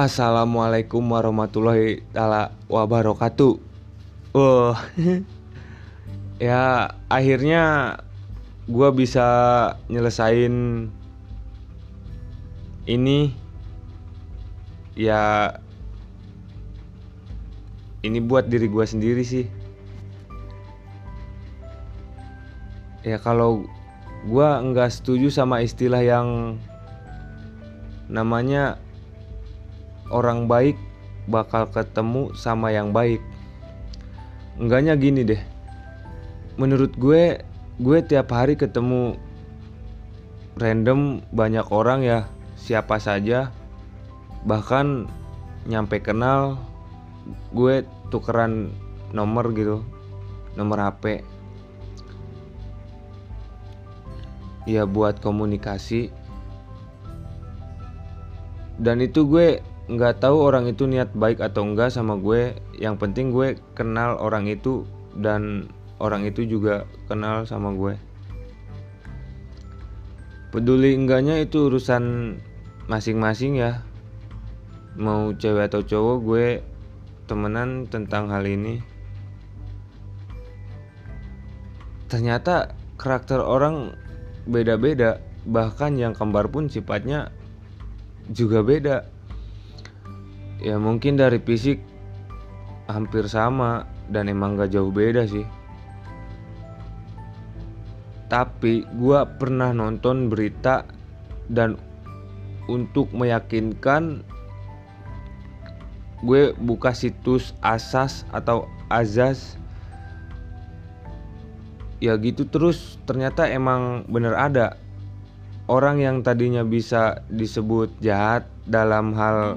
Assalamualaikum warahmatullahi taala wabarakatuh. Wah, ya akhirnya gua bisa nyelesain ini ya ini buat diri gua sendiri sih. Ya kalau gua nggak setuju sama istilah yang namanya orang baik bakal ketemu sama yang baik. Enggaknya gini deh. Menurut gue, gue tiap hari ketemu random banyak orang ya, siapa saja. Bahkan nyampe kenal gue tukeran nomor gitu, nomor HP. Ya buat komunikasi. Dan itu gue nggak tahu orang itu niat baik atau enggak sama gue. Yang penting gue kenal orang itu dan orang itu juga kenal sama gue. Peduli enggaknya itu urusan masing-masing ya. Mau cewek atau cowok gue temenan tentang hal ini. Ternyata karakter orang beda-beda. Bahkan yang kembar pun sifatnya juga beda ya mungkin dari fisik hampir sama dan emang gak jauh beda sih. Tapi gue pernah nonton berita dan untuk meyakinkan gue buka situs asas atau azas. Ya gitu terus ternyata emang bener ada. Orang yang tadinya bisa disebut jahat dalam hal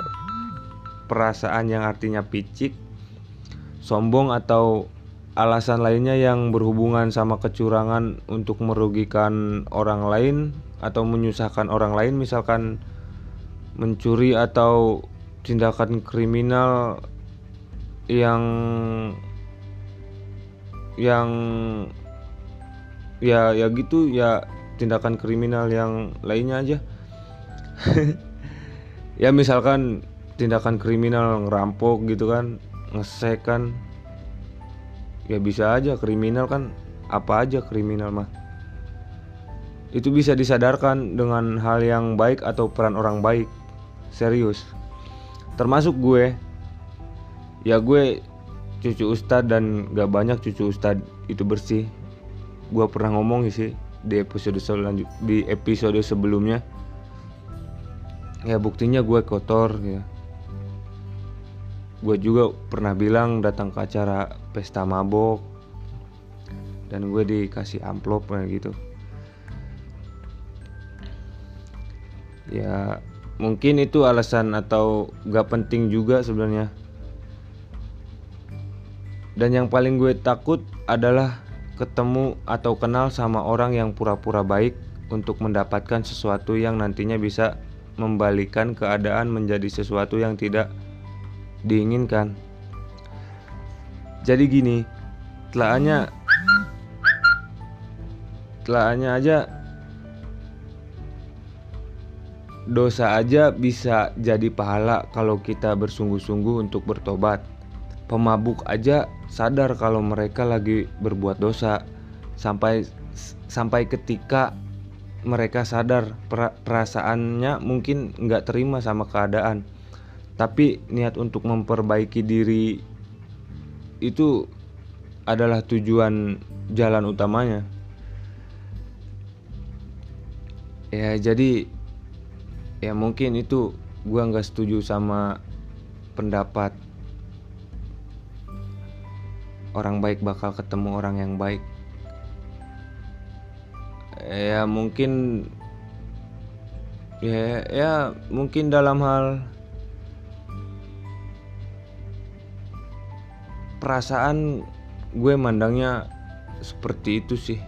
perasaan yang artinya picik, sombong atau alasan lainnya yang berhubungan sama kecurangan untuk merugikan orang lain atau menyusahkan orang lain misalkan mencuri atau tindakan kriminal yang yang ya ya gitu ya tindakan kriminal yang lainnya aja. Ya misalkan tindakan kriminal ngerampok gitu kan ngesek kan. Ya bisa aja kriminal kan apa aja kriminal mah. Itu bisa disadarkan dengan hal yang baik atau peran orang baik. Serius. Termasuk gue. Ya gue cucu ustad dan gak banyak cucu ustad itu bersih. Gue pernah ngomong sih di episode selanjut di episode sebelumnya. Ya buktinya gue kotor ya gue juga pernah bilang datang ke acara pesta mabok. Dan gue dikasih amplop kayak gitu. Ya mungkin itu alasan atau gak penting juga sebenarnya. Dan yang paling gue takut adalah ketemu atau kenal sama orang yang pura-pura baik untuk mendapatkan sesuatu yang nantinya bisa membalikan keadaan menjadi sesuatu yang tidak diinginkan. Jadi gini, telaannya telaannya aja dosa aja bisa jadi pahala kalau kita bersungguh-sungguh untuk bertobat. Pemabuk aja sadar kalau mereka lagi berbuat dosa sampai sampai ketika mereka sadar perasaannya mungkin nggak terima sama keadaan tapi niat untuk memperbaiki diri itu adalah tujuan jalan utamanya. Ya jadi ya mungkin itu gua nggak setuju sama pendapat orang baik bakal ketemu orang yang baik. Ya mungkin ya ya mungkin dalam hal perasaan gue mandangnya seperti itu sih.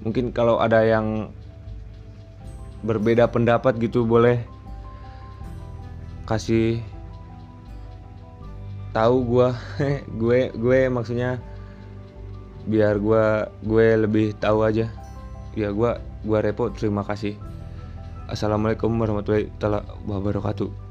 Mungkin kalau ada yang berbeda pendapat gitu boleh kasih tahu gue gue gue maksudnya biar gue gue lebih tahu aja. Ya gue gue repot terima kasih. Assalamualaikum warahmatullahi wabarakatuh